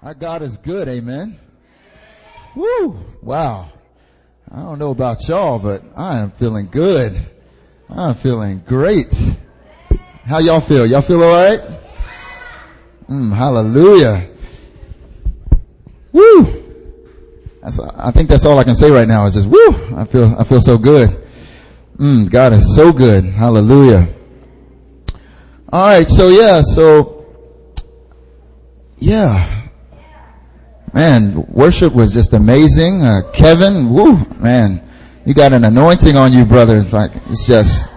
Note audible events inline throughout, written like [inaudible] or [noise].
Our God is good, amen. Woo! Wow. I don't know about y'all, but I am feeling good. I'm feeling great. How y'all feel? Y'all feel alright? Mm, hallelujah. Woo! That's, I think that's all I can say right now is just woo! I feel, I feel so good. Mm, God is so good. Hallelujah. Alright, so yeah, so, yeah, Man, worship was just amazing. Uh, Kevin, woo, man, you got an anointing on you, brother. It's like, it's just,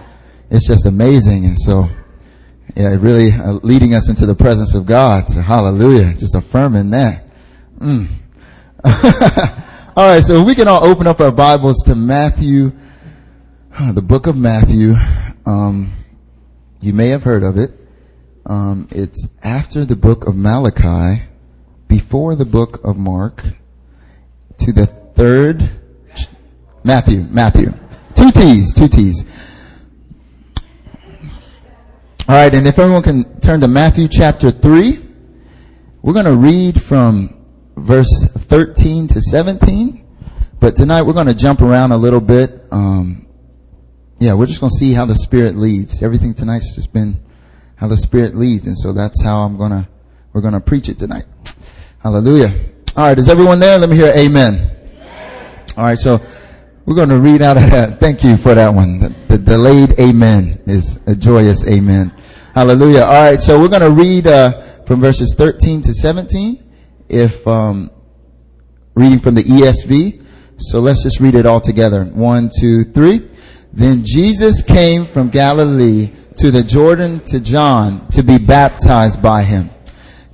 it's just amazing. And so, yeah, really uh, leading us into the presence of God. So hallelujah. Just affirming that. Mm. [laughs] all right. So we can all open up our Bibles to Matthew, the book of Matthew. Um, you may have heard of it. Um, it's after the book of Malachi before the book of Mark to the third Matthew, Matthew. Two T's, two T's. All right, and if everyone can turn to Matthew chapter 3, we're going to read from verse 13 to 17. But tonight we're going to jump around a little bit. Um, yeah, we're just going to see how the Spirit leads. Everything tonight's just been how the Spirit leads, and so that's how I'm going to we're going to preach it tonight. Hallelujah. All right, is everyone there? Let me hear amen. amen. All right, so we're going to read out of that. Thank you for that one. The, the delayed amen is a joyous amen. Hallelujah. All right, so we're going to read uh, from verses 13 to 17. If um, reading from the ESV, so let's just read it all together. One, two, three. Then Jesus came from Galilee to the Jordan to John to be baptized by him.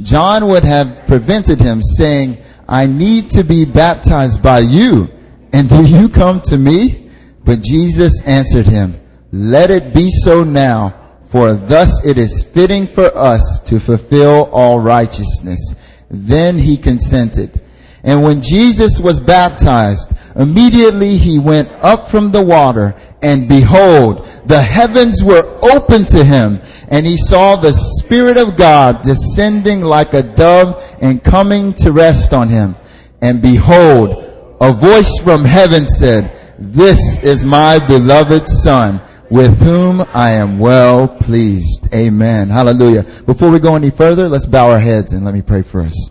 John would have prevented him saying, I need to be baptized by you. And do you come to me? But Jesus answered him, let it be so now, for thus it is fitting for us to fulfill all righteousness. Then he consented. And when Jesus was baptized, immediately he went up from the water and behold, the heavens were open to him and he saw the Spirit of God descending like a dove and coming to rest on him. And behold, a voice from heaven said, this is my beloved son with whom I am well pleased. Amen. Hallelujah. Before we go any further, let's bow our heads and let me pray for us.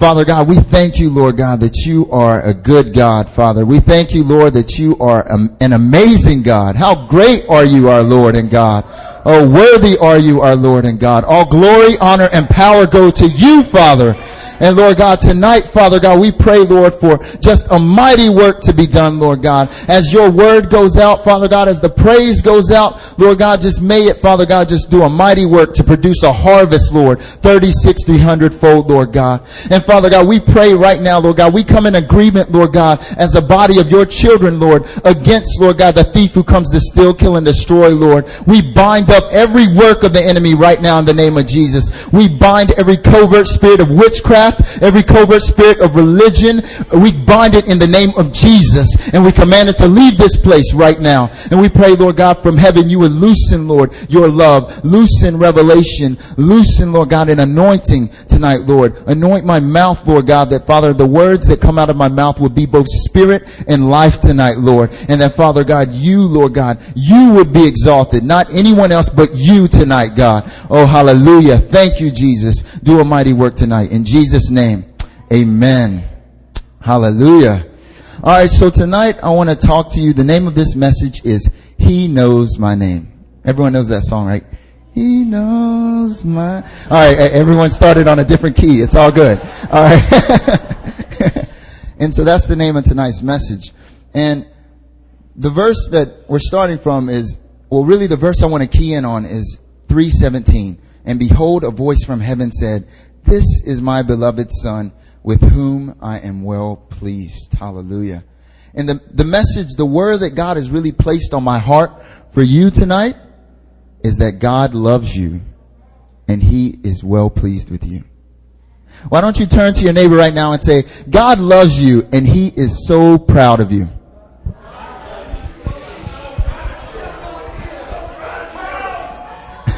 Father God, we thank you, Lord God, that you are a good God, Father. We thank you, Lord, that you are an amazing God. How great are you, our Lord and God. Oh, worthy are you, our Lord and God. All glory, honor, and power go to you, Father. And Lord God, tonight, Father God, we pray, Lord, for just a mighty work to be done, Lord God. As your word goes out, Father God, as the praise goes out, Lord God, just may it, Father God, just do a mighty work to produce a harvest, Lord, 36, 300 fold, Lord God. And Father God, we pray right now, Lord God, we come in agreement, Lord God, as a body of your children, Lord, against, Lord God, the thief who comes to steal, kill, and destroy, Lord. We bind up every work of the enemy right now in the name of Jesus. We bind every covert spirit of witchcraft, every covert spirit of religion, we bind it in the name of Jesus and we command it to leave this place right now. And we pray, Lord God, from heaven you would loosen, Lord, your love, loosen revelation, loosen, Lord God, an anointing tonight, Lord. Anoint my mouth, Lord God, that Father, the words that come out of my mouth would be both spirit and life tonight, Lord. And that Father God, you, Lord God, you would be exalted, not anyone else but you tonight, God. Oh, hallelujah. Thank you, Jesus. Do a mighty work tonight. In Jesus' Jesus' name. Amen. Hallelujah. All right, so tonight I want to talk to you. The name of this message is He Knows My Name. Everyone knows that song, right? He knows my. All right, everyone started on a different key. It's all good. All right. [laughs] and so that's the name of tonight's message. And the verse that we're starting from is, well, really the verse I want to key in on is 317. And behold, a voice from heaven said, this is my beloved son with whom I am well pleased. Hallelujah. And the, the message, the word that God has really placed on my heart for you tonight is that God loves you and he is well pleased with you. Why don't you turn to your neighbor right now and say, God loves you and he is so proud of you.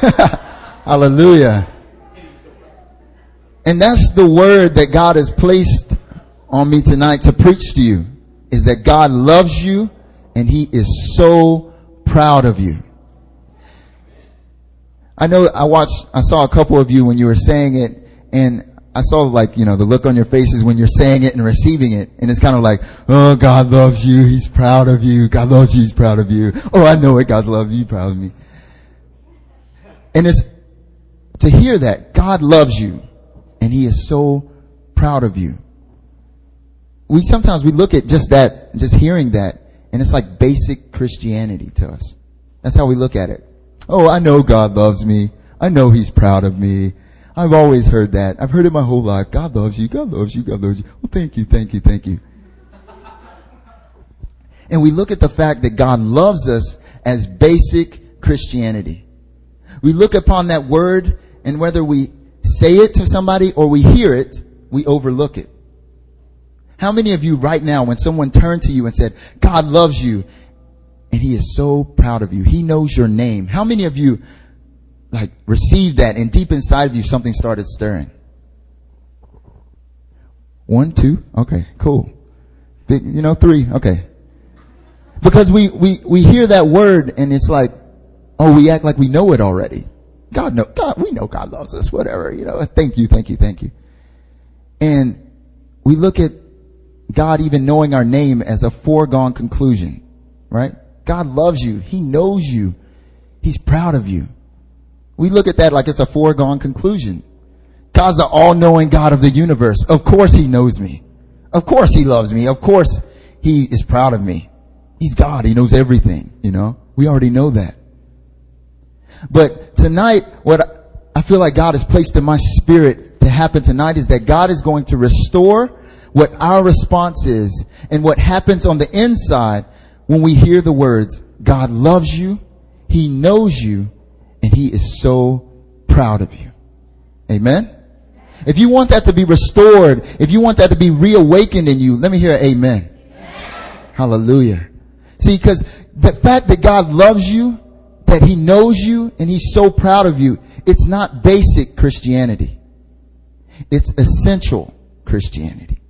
[laughs] Hallelujah. And that's the word that God has placed on me tonight to preach to you is that God loves you and he is so proud of you. I know I watched, I saw a couple of you when you were saying it and I saw like, you know, the look on your faces when you're saying it and receiving it. And it's kind of like, oh, God loves you. He's proud of you. God loves you. He's proud of you. Oh, I know it. God's love you. Proud of me. And it's to hear that God loves you and he is so proud of you. We sometimes we look at just that, just hearing that and it's like basic Christianity to us. That's how we look at it. Oh, I know God loves me. I know he's proud of me. I've always heard that. I've heard it my whole life. God loves you. God loves you. God loves you. Well, thank you. Thank you. Thank you. And we look at the fact that God loves us as basic Christianity. We look upon that word and whether we say it to somebody or we hear it, we overlook it. How many of you right now, when someone turned to you and said, God loves you, and he is so proud of you. He knows your name. How many of you like received that and deep inside of you something started stirring. One, two, okay, cool. Big, you know, three, okay. Because we, we, we hear that word and it's like, oh, we act like we know it already. God know, God, we know God loves us, whatever, you know, thank you, thank you, thank you. And we look at God even knowing our name as a foregone conclusion, right? God loves you. He knows you. He's proud of you. We look at that like it's a foregone conclusion. God's the all-knowing God of the universe. Of course He knows me. Of course He loves me. Of course He is proud of me. He's God. He knows everything, you know? We already know that. But tonight, what I feel like God has placed in my spirit to happen tonight is that God is going to restore what our response is and what happens on the inside when we hear the words, God loves you, He knows you, and he is so proud of you. Amen? If you want that to be restored, if you want that to be reawakened in you, let me hear amen. amen. Hallelujah. See, because the fact that God loves you, that he knows you, and he's so proud of you, it's not basic Christianity. It's essential Christianity.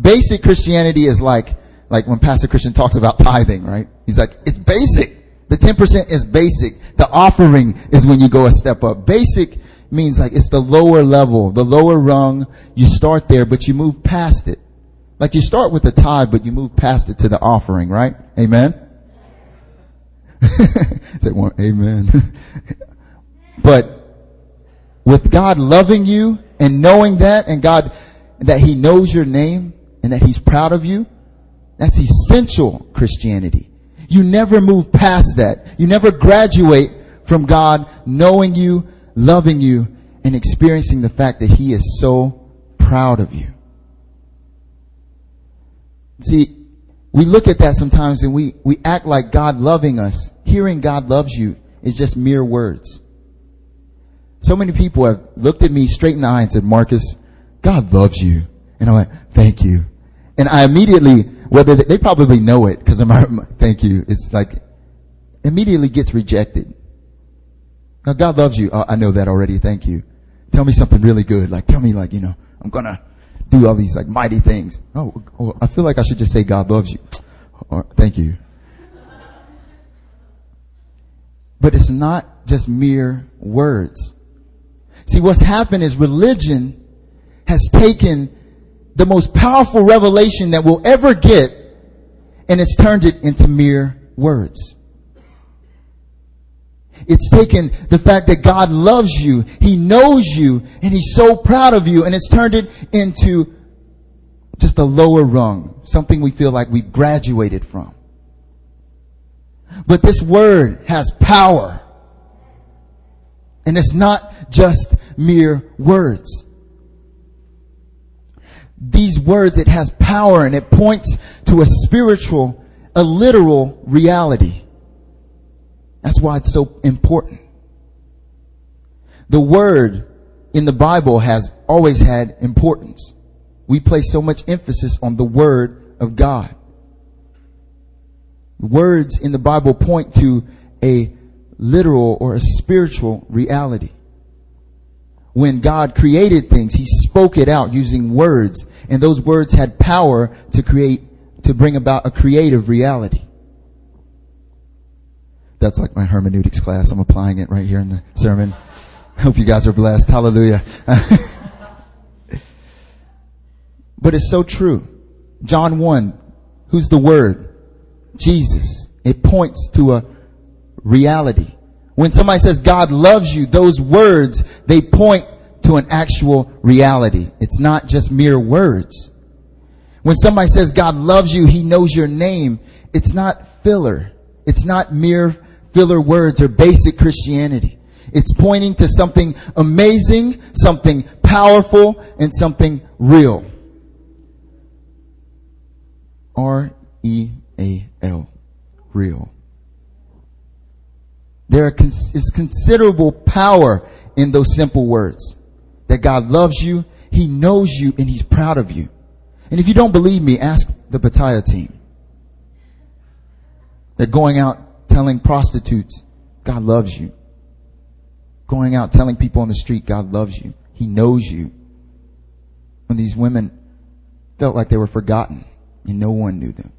Basic Christianity is like, like when Pastor Christian talks about tithing, right? He's like, it's basic. The 10% is basic. The offering is when you go a step up. Basic means like it's the lower level, the lower rung. You start there, but you move past it. Like you start with the tithe, but you move past it to the offering, right? Amen? [laughs] Say one, amen. [laughs] but with God loving you and knowing that and God, that He knows your name and that He's proud of you, that's essential Christianity. You never move past that. You never graduate from God knowing you, loving you, and experiencing the fact that He is so proud of you. See, we look at that sometimes and we, we act like God loving us. Hearing God loves you is just mere words. So many people have looked at me straight in the eye and said, Marcus, God loves you. And I went, thank you. And I immediately, whether they, they probably know it because my, thank you. It's like immediately gets rejected. Now God loves you. Oh, I know that already. Thank you. Tell me something really good. Like tell me like, you know, I'm gonna do all these like mighty things. Oh, oh I feel like I should just say God loves you. [tsk] Or, thank you. But it's not just mere words. See, what's happened is religion has taken the most powerful revelation that we'll ever get, and it's turned it into mere words. It's taken the fact that God loves you, He knows you, and He's so proud of you, and it's turned it into just a lower rung, something we feel like we've graduated from. But this word has power. And it's not just mere words these words, it has power and it points to a spiritual, a literal reality. That's why it's so important. The word in the Bible has always had importance. We place so much emphasis on the word of God. Words in the Bible point to a literal or a spiritual reality. when God created things, He spoke it out using words, and those words had power to create, to bring about a creative reality. That's like my hermeneutics class. I'm applying it right here in the sermon. I hope you guys are blessed. Hallelujah. [laughs] but it's so true. John 1, who's the Word? Jesus. It points to a reality. When somebody says God loves you, those words, they point to an actual reality. It's not just mere words. When somebody says God loves you, He knows your name, it's not filler. It's not mere filler words or basic Christianity. It's pointing to something amazing, something powerful, and something real. R-E-A-L. Real. There is considerable power in those simple words. That God loves you, He knows you, and He's proud of you. And if you don't believe me, ask the Bataya team. They're going out telling prostitutes, God loves you. Going out telling people on the street, God loves you. He knows you. When these women felt like they were forgotten and no one knew them.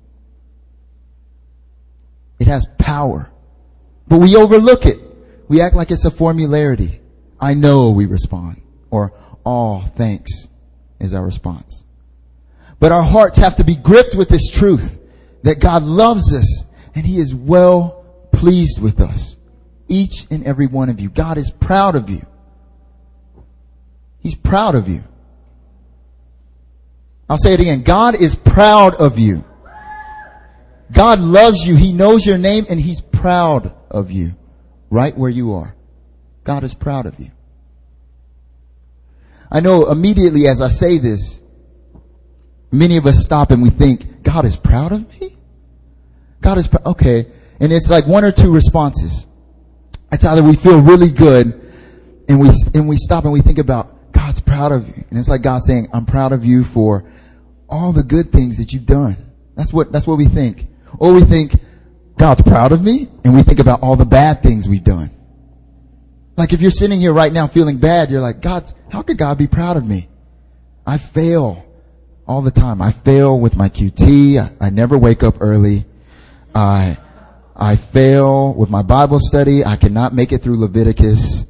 It has power. But we overlook it. We act like it's a formularity. I know we respond. Or, all oh, thanks is our response. But our hearts have to be gripped with this truth that God loves us and He is well pleased with us. Each and every one of you. God is proud of you. He's proud of you. I'll say it again. God is proud of you. God loves you. He knows your name and He's proud of you right where you are. God is proud of you. I know immediately as I say this, many of us stop and we think, God is proud of me? God is, pr- okay. And it's like one or two responses. It's either we feel really good and we, and we stop and we think about, God's proud of you. And it's like God saying, I'm proud of you for all the good things that you've done. That's what, that's what we think. Or we think, God's proud of me, and we think about all the bad things we've done. Like if you're sitting here right now feeling bad, you're like, God, how could God be proud of me? I fail all the time. I fail with my QT. I, I never wake up early. I, I fail with my Bible study. I cannot make it through Leviticus.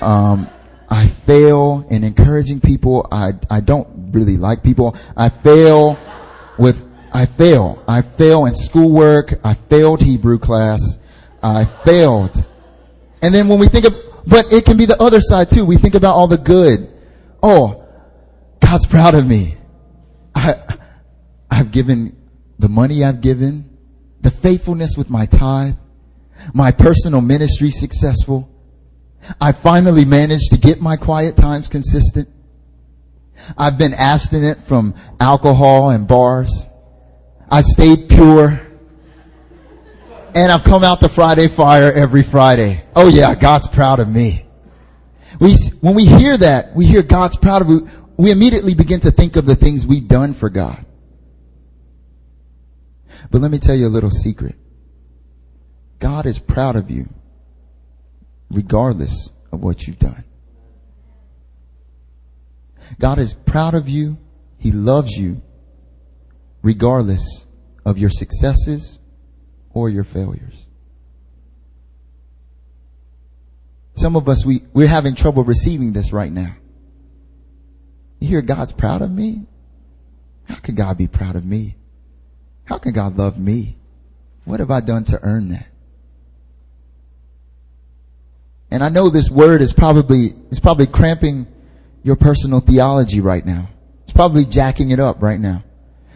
Um, I fail in encouraging people. I, I don't really like people. I fail with I fail. I fail in schoolwork. I failed Hebrew class. I failed. And then when we think of, but it can be the other side too. We think about all the good. Oh, God's proud of me. I, I've given the money I've given, the faithfulness with my tithe, my personal ministry successful. I finally managed to get my quiet times consistent. I've been abstinent from alcohol and bars. I stayed pure. And I've come out to Friday Fire every Friday. Oh yeah, God's proud of me. We, when we hear that, we hear God's proud of you, we immediately begin to think of the things we've done for God. But let me tell you a little secret. God is proud of you regardless of what you've done. God is proud of you. He loves you regardless of your successes or your failures. Some of us, we, we're having trouble receiving this right now. You hear God's proud of me? How can God be proud of me? How can God love me? What have I done to earn that? And I know this word is probably, is probably cramping your personal theology right now. It's probably jacking it up right now.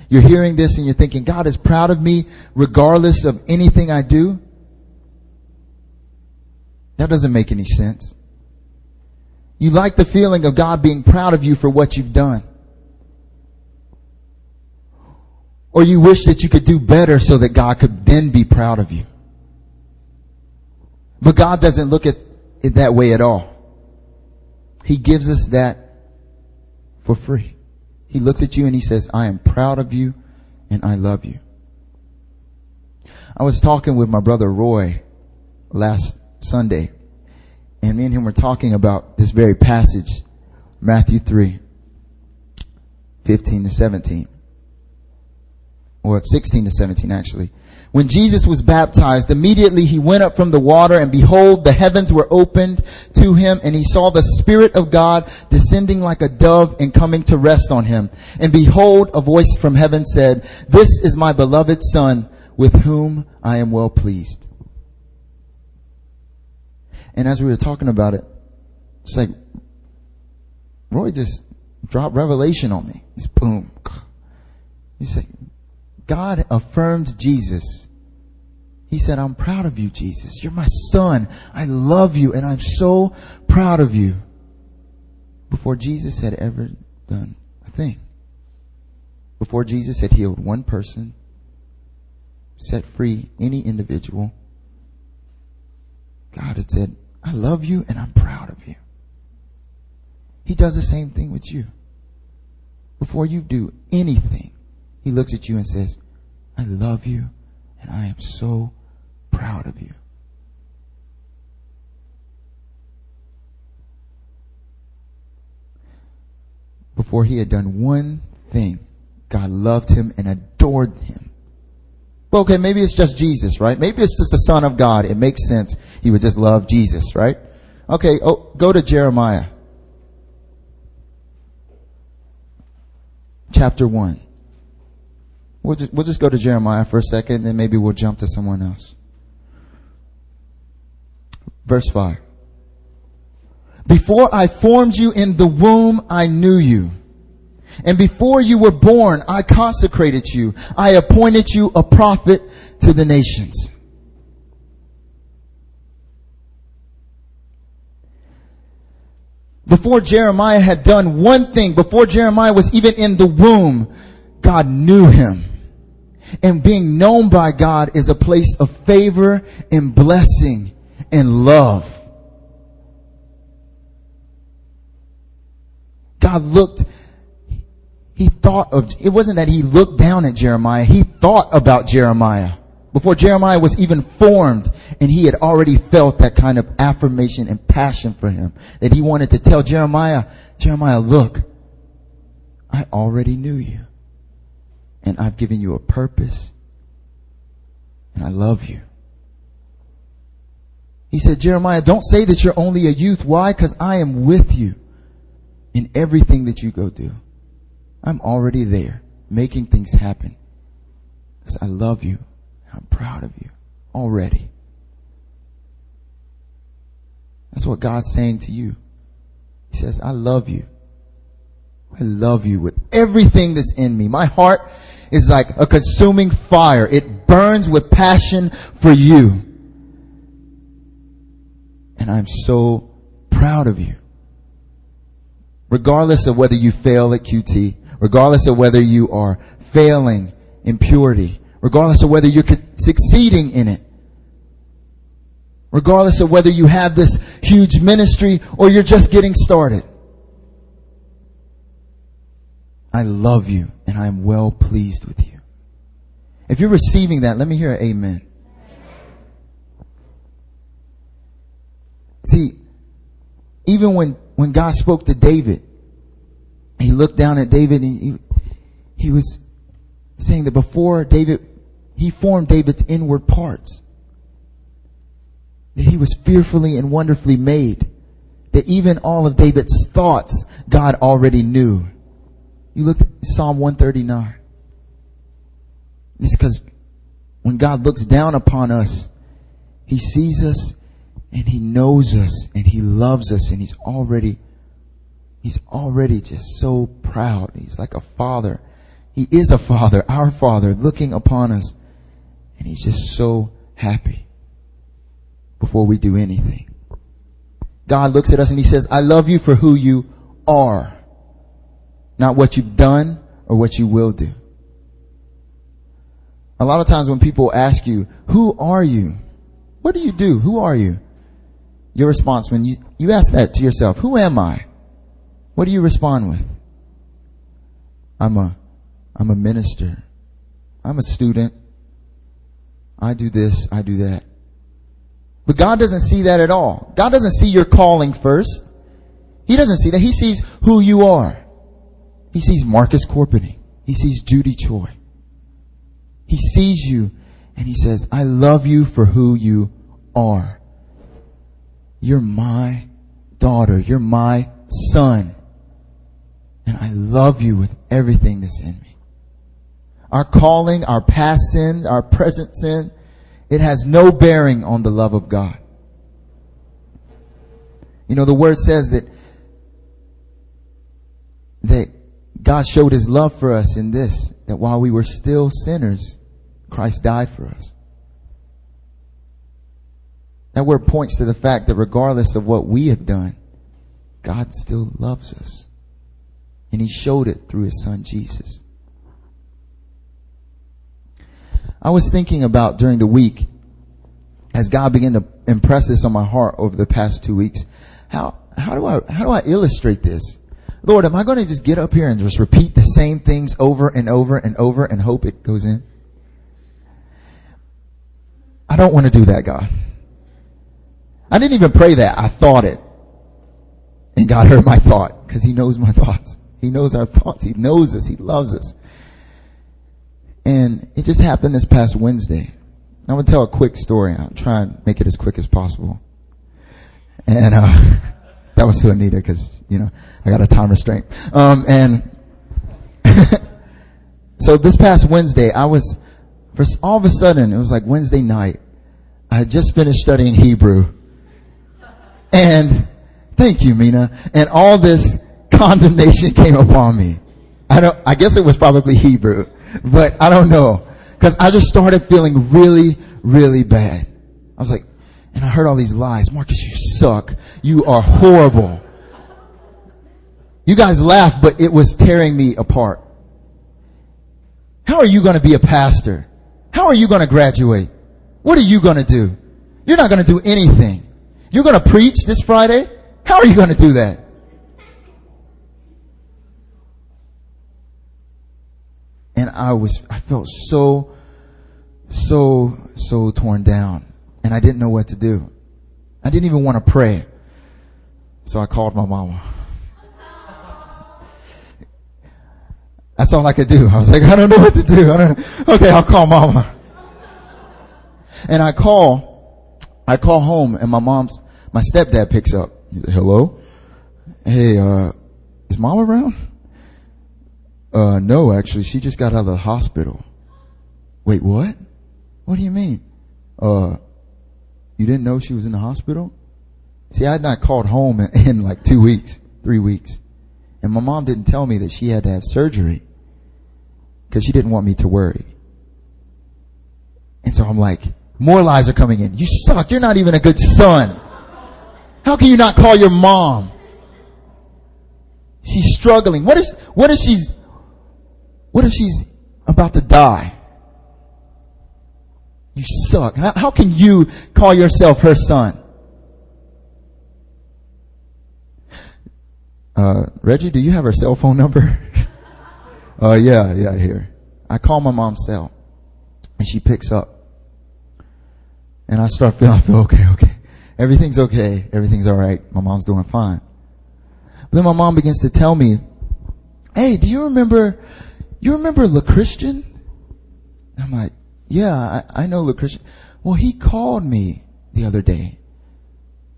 You're hearing this and you're thinking, God is proud of me regardless of anything I do. That doesn't make any sense. You like the feeling of God being proud of you for what you've done. Or you wish that you could do better so that God could then be proud of you. But God doesn't look at it that way at all. He gives us that for free. He looks at you and he says, I am proud of you and I love you. I was talking with my brother Roy last Sunday and me and him were talking about this very passage, Matthew 3, 15 to 17. Or 16 to 17 actually. When Jesus was baptized, immediately he went up from the water and behold, the heavens were opened to him and he saw the Spirit of God descending like a dove and coming to rest on him. And behold, a voice from heaven said, this is my beloved son with whom I am well pleased. And as we were talking about it, it's like, Roy just dropped revelation on me. He's boom. He said, God affirmed Jesus. He said, I'm proud of you, Jesus. You're my son. I love you and I'm so proud of you. Before Jesus had ever done a thing. Before Jesus had healed one person, set free any individual, God had said, I love you and I'm proud of you. He does the same thing with you. Before you do anything, he looks at you and says, I love you and I am so proud of you. Before he had done one thing, God loved him and adored him. Well, okay, maybe it's just Jesus, right? Maybe it's just the Son of God. It makes sense. He would just love Jesus, right? Okay, oh, go to Jeremiah. Chapter 1. We'll just, we'll just go to Jeremiah for a second, and then maybe we'll jump to someone else. Verse 5. Before I formed you in the womb, I knew you. And before you were born, I consecrated you. I appointed you a prophet to the nations. Before Jeremiah had done one thing, before Jeremiah was even in the womb, God knew him. And being known by God is a place of favor and blessing and love. God looked, he thought of, it wasn't that he looked down at Jeremiah, he thought about Jeremiah. Before Jeremiah was even formed, and he had already felt that kind of affirmation and passion for him. That he wanted to tell Jeremiah, Jeremiah, look, I already knew you and I've given you a purpose and I love you. He said, Jeremiah, don't say that you're only a youth. Why? Because I am with you in everything that you go do. I'm already there making things happen because I love you. I'm proud of you already. That's what God's saying to you. He says, I love you. I love you with everything that's in me. My heart is like a consuming fire. It burns with passion for you. And I'm so proud of you. Regardless of whether you fail at QT, regardless of whether you are failing in purity, regardless of whether you're succeeding in it, regardless of whether you have this huge ministry or you're just getting started. I love you and I am well pleased with you. If you're receiving that, let me hear an amen. See, even when, when God spoke to David, he looked down at David and he, he was saying that before David, he formed David's inward parts. That he was fearfully and wonderfully made. That even all of David's thoughts, God already knew. You look at Psalm 139. It's because when God looks down upon us, He sees us and He knows us and He loves us and He's already, He's already just so proud. He's like a father. He is a father, our father, looking upon us and He's just so happy before we do anything. God looks at us and He says, I love you for who you are. Not what you've done or what you will do. A lot of times when people ask you, who are you? What do you do? Who are you? Your response when you, you ask that to yourself, who am I? What do you respond with? I'm a, I'm a minister. I'm a student. I do this. I do that. But God doesn't see that at all. God doesn't see your calling first. He doesn't see that. He sees who you are. He sees Marcus Corpening. He sees Judy Choi. He sees you and he says, I love you for who you are. You're my daughter. You're my son. And I love you with everything that's in me. Our calling, our past sin, our present sin, it has no bearing on the love of God. You know, the word says that, that God showed his love for us in this, that while we were still sinners, Christ died for us. That word points to the fact that regardless of what we have done, God still loves us. And he showed it through his son Jesus. I was thinking about during the week, as God began to impress this on my heart over the past two weeks, how, how do I, how do I illustrate this? Lord, am I going to just get up here and just repeat the same things over and over and over and hope it goes in? I don't want to do that, God. I didn't even pray that. I thought it. And God heard my thought because he knows my thoughts. He knows our thoughts. He knows us. He loves us. And it just happened this past Wednesday. I'm going to tell a quick story. I'll try and make it as quick as possible. And, uh, [laughs] that to Anita because, you know, I got a time restraint. Um, and [laughs] so this past Wednesday, I was, for all of a sudden, it was like Wednesday night. I had just finished studying Hebrew and thank you, Mina. And all this [laughs] condemnation came upon me. I don't, I guess it was probably Hebrew, but I don't know. Cause I just started feeling really, really bad. I was like, and I heard all these lies. Marcus, you suck. You are horrible. You guys laugh, but it was tearing me apart. How are you going to be a pastor? How are you going to graduate? What are you going to do? You're not going to do anything. You're going to preach this Friday? How are you going to do that? And I was, I felt so, so, so torn down. And I didn't know what to do. I didn't even want to pray. So I called my mama. That's all I could do. I was like, [laughs] I don't know what to do. I don't, okay, I'll call mama. And I call, I call home and my mom's my stepdad picks up. He said, hello? Hey, uh, is mom around? Uh, no, actually, she just got out of the hospital. Wait, what? What do you mean? Uh, you didn't know she was in the hospital? See, I had not called home in, in like two weeks, three weeks. And my mom didn't tell me that she had to have surgery because she didn't want me to worry. And so I'm like, more lies are coming in. You suck. You're not even a good son. How can you not call your mom? She's struggling. What if, what if she's, what if she's about to die? You suck. How, how can you call yourself her son? Uh, Reggie, do you have her cell phone number? [laughs] uh, yeah, yeah, here. I call my mom's cell and she picks up and I start feeling, I feel okay, okay everything's okay. Everything's alright. My mom's doing fine. But then my mom begins to tell me, hey, do you remember, you remember Le Christian? I'm like, yeah, I, I know Le Christian. Well, he called me the other day.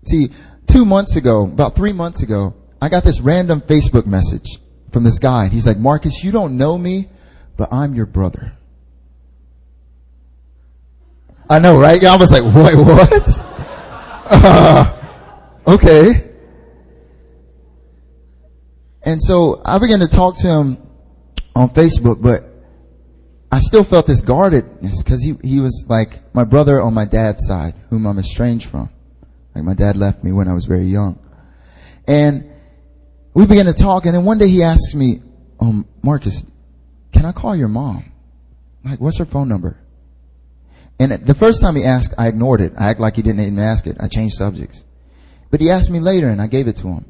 See, two months ago, about three months ago, I got this random Facebook message from this guy. And he's like, Marcus, you don't know me, but I'm your brother. I know, right? I was like, wait, what? uh, [laughs] okay. And so I began to talk to him on Facebook, but I still felt this guardedness because he, he was like my brother on my dad's side, whom I'm estranged from. Like my dad left me when I was very young. And we began to talk and then one day he asked me, um, Marcus, can I call your mom? Like, what's her phone number? And the first time he asked, I ignored it. I act like he didn't even ask it. I changed subjects. But he asked me later and I gave it to him.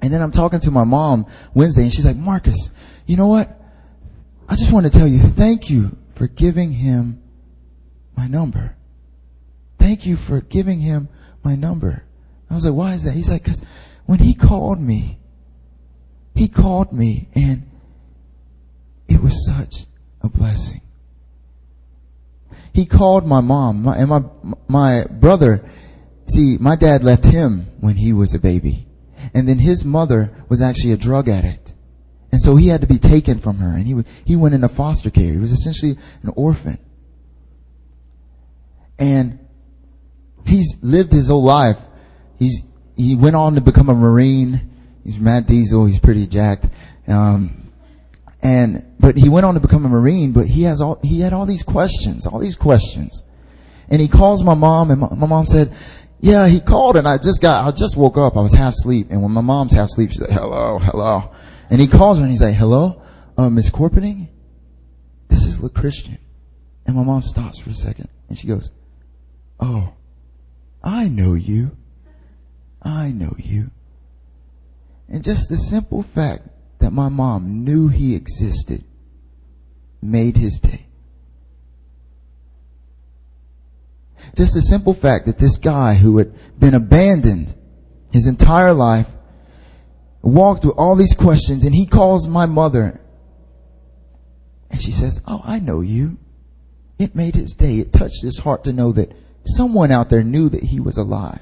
And then I'm talking to my mom Wednesday and she's like, Marcus, you know what? I just want to tell you thank you for giving him my number. thank you for giving him my number. I was like, why is that? He's like, cause when he called me, he called me and it was such a blessing. He called my mom my, and my, my brother. See, my dad left him when he was a baby. And then his mother was actually a drug addict. And so he had to be taken from her and he, he went into foster care. He was essentially an orphan. And he's lived his whole life. He's, he went on to become a Marine. He's Matt Diesel. He's pretty jacked. Um, and, but he went on to become a Marine, but he has all, he had all these questions, all these questions. And he calls my mom and my, my mom said, yeah, he called and I just got, I just woke up. I was half asleep. And when my mom's half asleep, she's like, hello, hello. And he calls her and he's like, hello, uh, Miss Corpening? This is the Christian. And my mom stops for a second and she goes, oh, I know you. I know you. And just the simple fact that my mom knew he existed made his day. Just the simple fact that this guy who had been abandoned his entire life walked through all these questions and he calls my mother and she says, Oh, I know you. It made his day. It touched his heart to know that someone out there knew that he was alive.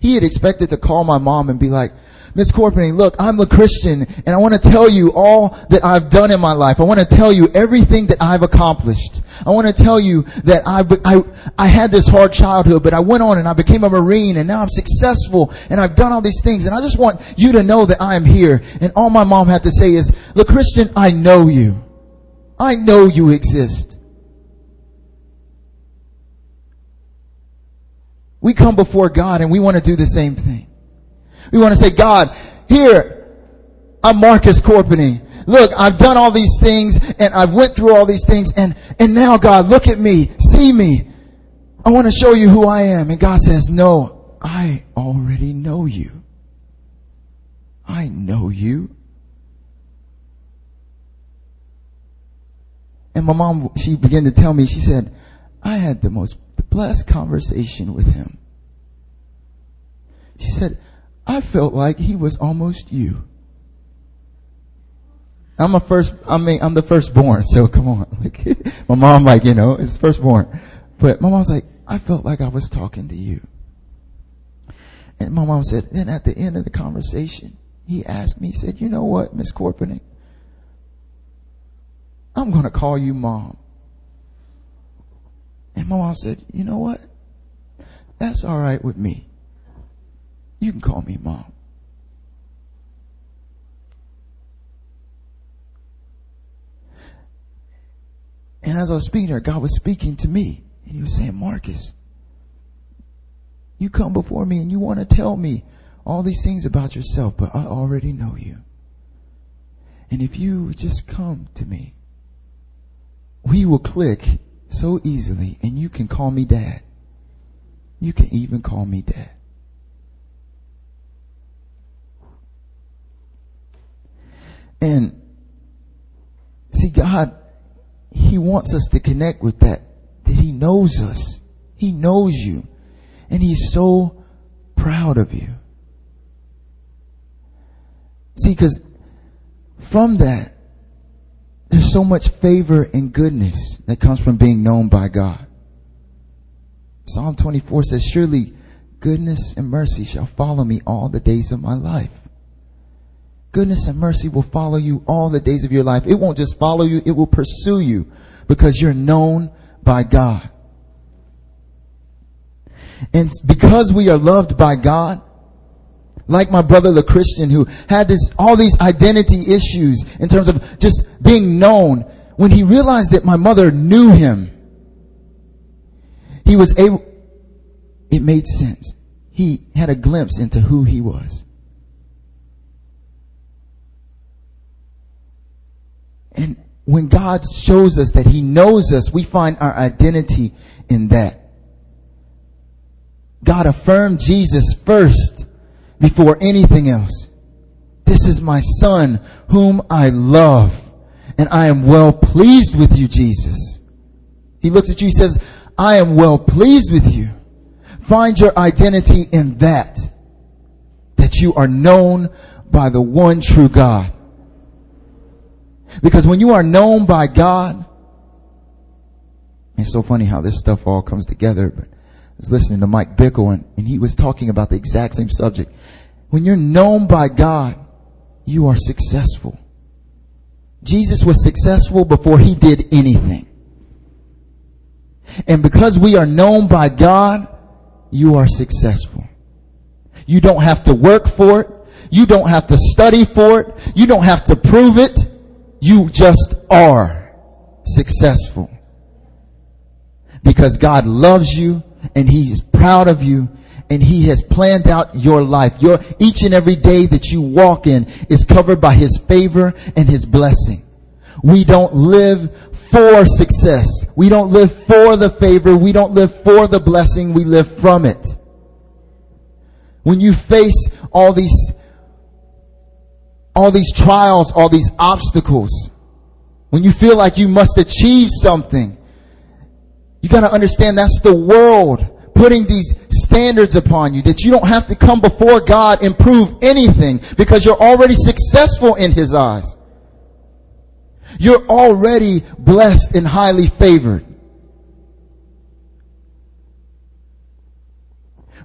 He had expected to call my mom and be like, Miss Corpening, look, I'm a Christian and I want to tell you all that I've done in my life. I want to tell you everything that I've accomplished. I want to tell you that I, I, I had this hard childhood, but I went on and I became a Marine and now I'm successful and I've done all these things and I just want you to know that I am here. And all my mom had to say is, look, Christian, I know you. I know you exist. We come before God and we want to do the same thing. We want to say, God, here, I'm Marcus Corpening. Look, I've done all these things and I've went through all these things and, and now God, look at me, see me. I want to show you who I am. And God says, no, I already know you. I know you. And my mom, she began to tell me, she said, I had the most blessed conversation with him. She said, I felt like he was almost you. I'm a first, I mean, I'm the firstborn, so come on. [laughs] Like, my mom, like, you know, is firstborn. But my mom's like, I felt like I was talking to you. And my mom said, then at the end of the conversation, he asked me, he said, you know what, Miss Corpening? I'm going to call you mom. And my mom said, you know what? That's all right with me. You can call me mom. And as I was speaking to her, God was speaking to me. And he was saying, Marcus, you come before me and you want to tell me all these things about yourself, but I already know you. And if you just come to me, we will click so easily and you can call me dad. You can even call me dad. And see, God, He wants us to connect with that, that He knows us. He knows you. And He's so proud of you. See, because from that, there's so much favor and goodness that comes from being known by God. Psalm 24 says, Surely goodness and mercy shall follow me all the days of my life goodness and mercy will follow you all the days of your life. It won't just follow you, it will pursue you because you're known by God. And because we are loved by God, like my brother the Christian who had this, all these identity issues in terms of just being known, when he realized that my mother knew him, he was able, it made sense. He had a glimpse into who he was. And when God shows us that He knows us, we find our identity in that. God affirmed Jesus first before anything else. This is my son whom I love and I am well pleased with you, Jesus. He looks at you, he says, I am well pleased with you. Find your identity in that. That you are known by the one true God. Because when you are known by God, it's so funny how this stuff all comes together, but was listening to Mike Bickle and, and he was talking about the exact same subject. When you're known by God, you are successful. Jesus was successful before he did anything. And because we are known by God, you are successful. You don't have to work for it. You don't have to study for it. You don't have to prove it. You just are successful. Because God loves you and He is proud of you and He has planned out your life. Your, each and every day that you walk in is covered by His favor and His blessing. We don't live for success. We don't live for the favor. We don't live for the blessing. We live from it. When you face all these, all these trials, all these obstacles, when you feel like you must achieve something, you gotta understand that's the world putting these standards upon you that you don't have to come before God and prove anything because you're already successful in His eyes. You're already blessed and highly favored.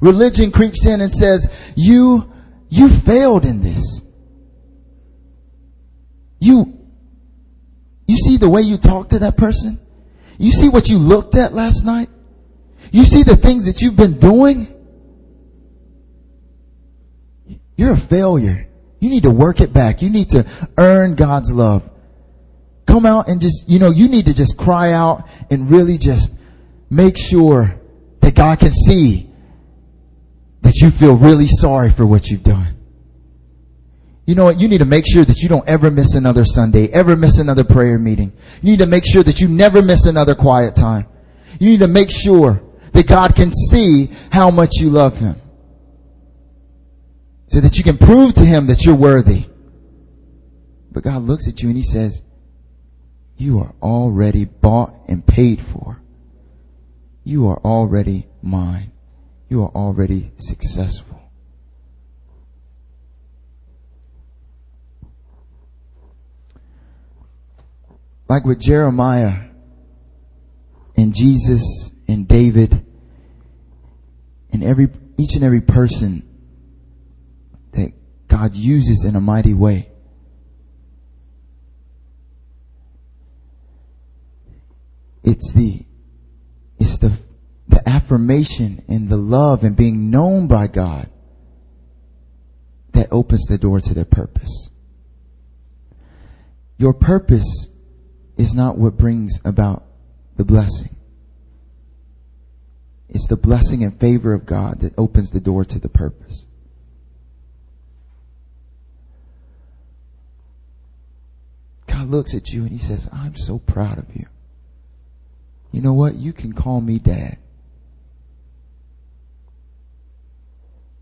Religion creeps in and says, you, you failed in this. You, you see the way you talk to that person? You see what you looked at last night? You see the things that you've been doing? You're a failure. You need to work it back. You need to earn God's love. Come out and just, you know, you need to just cry out and really just make sure that God can see that you feel really sorry for what you've done. You know what? You need to make sure that you don't ever miss another Sunday, ever miss another prayer meeting. You need to make sure that you never miss another quiet time. You need to make sure that God can see how much you love Him. So that you can prove to Him that you're worthy. But God looks at you and He says, you are already bought and paid for. You are already mine. You are already successful. Like with Jeremiah and Jesus and David and every, each and every person that God uses in a mighty way. It's the, it's the, the affirmation and the love and being known by God that opens the door to their purpose. Your purpose is not what brings about the blessing. It's the blessing and favor of God that opens the door to the purpose. God looks at you and he says, I'm so proud of you you know what? You can call me dad.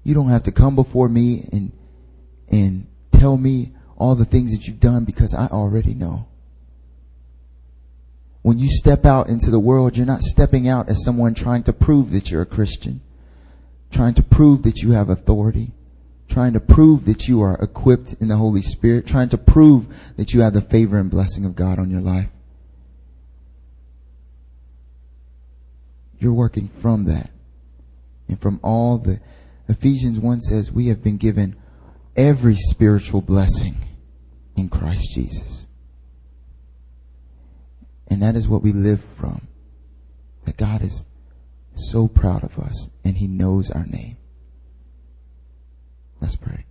You don't have to come before me and, and tell me all the things that you've done because I already know. When you step out into the world, you're not stepping out as someone trying to prove that you're a Christian, trying to prove that you have authority, trying to prove that you are equipped in the Holy Spirit, trying to prove that you have the favor and blessing of God on your life. You're working from that. And from all the, Ephesians 1 says we have been given every spiritual blessing in Christ Jesus. And that is what we live from. That God is so proud of us and He knows our name. Let's pray.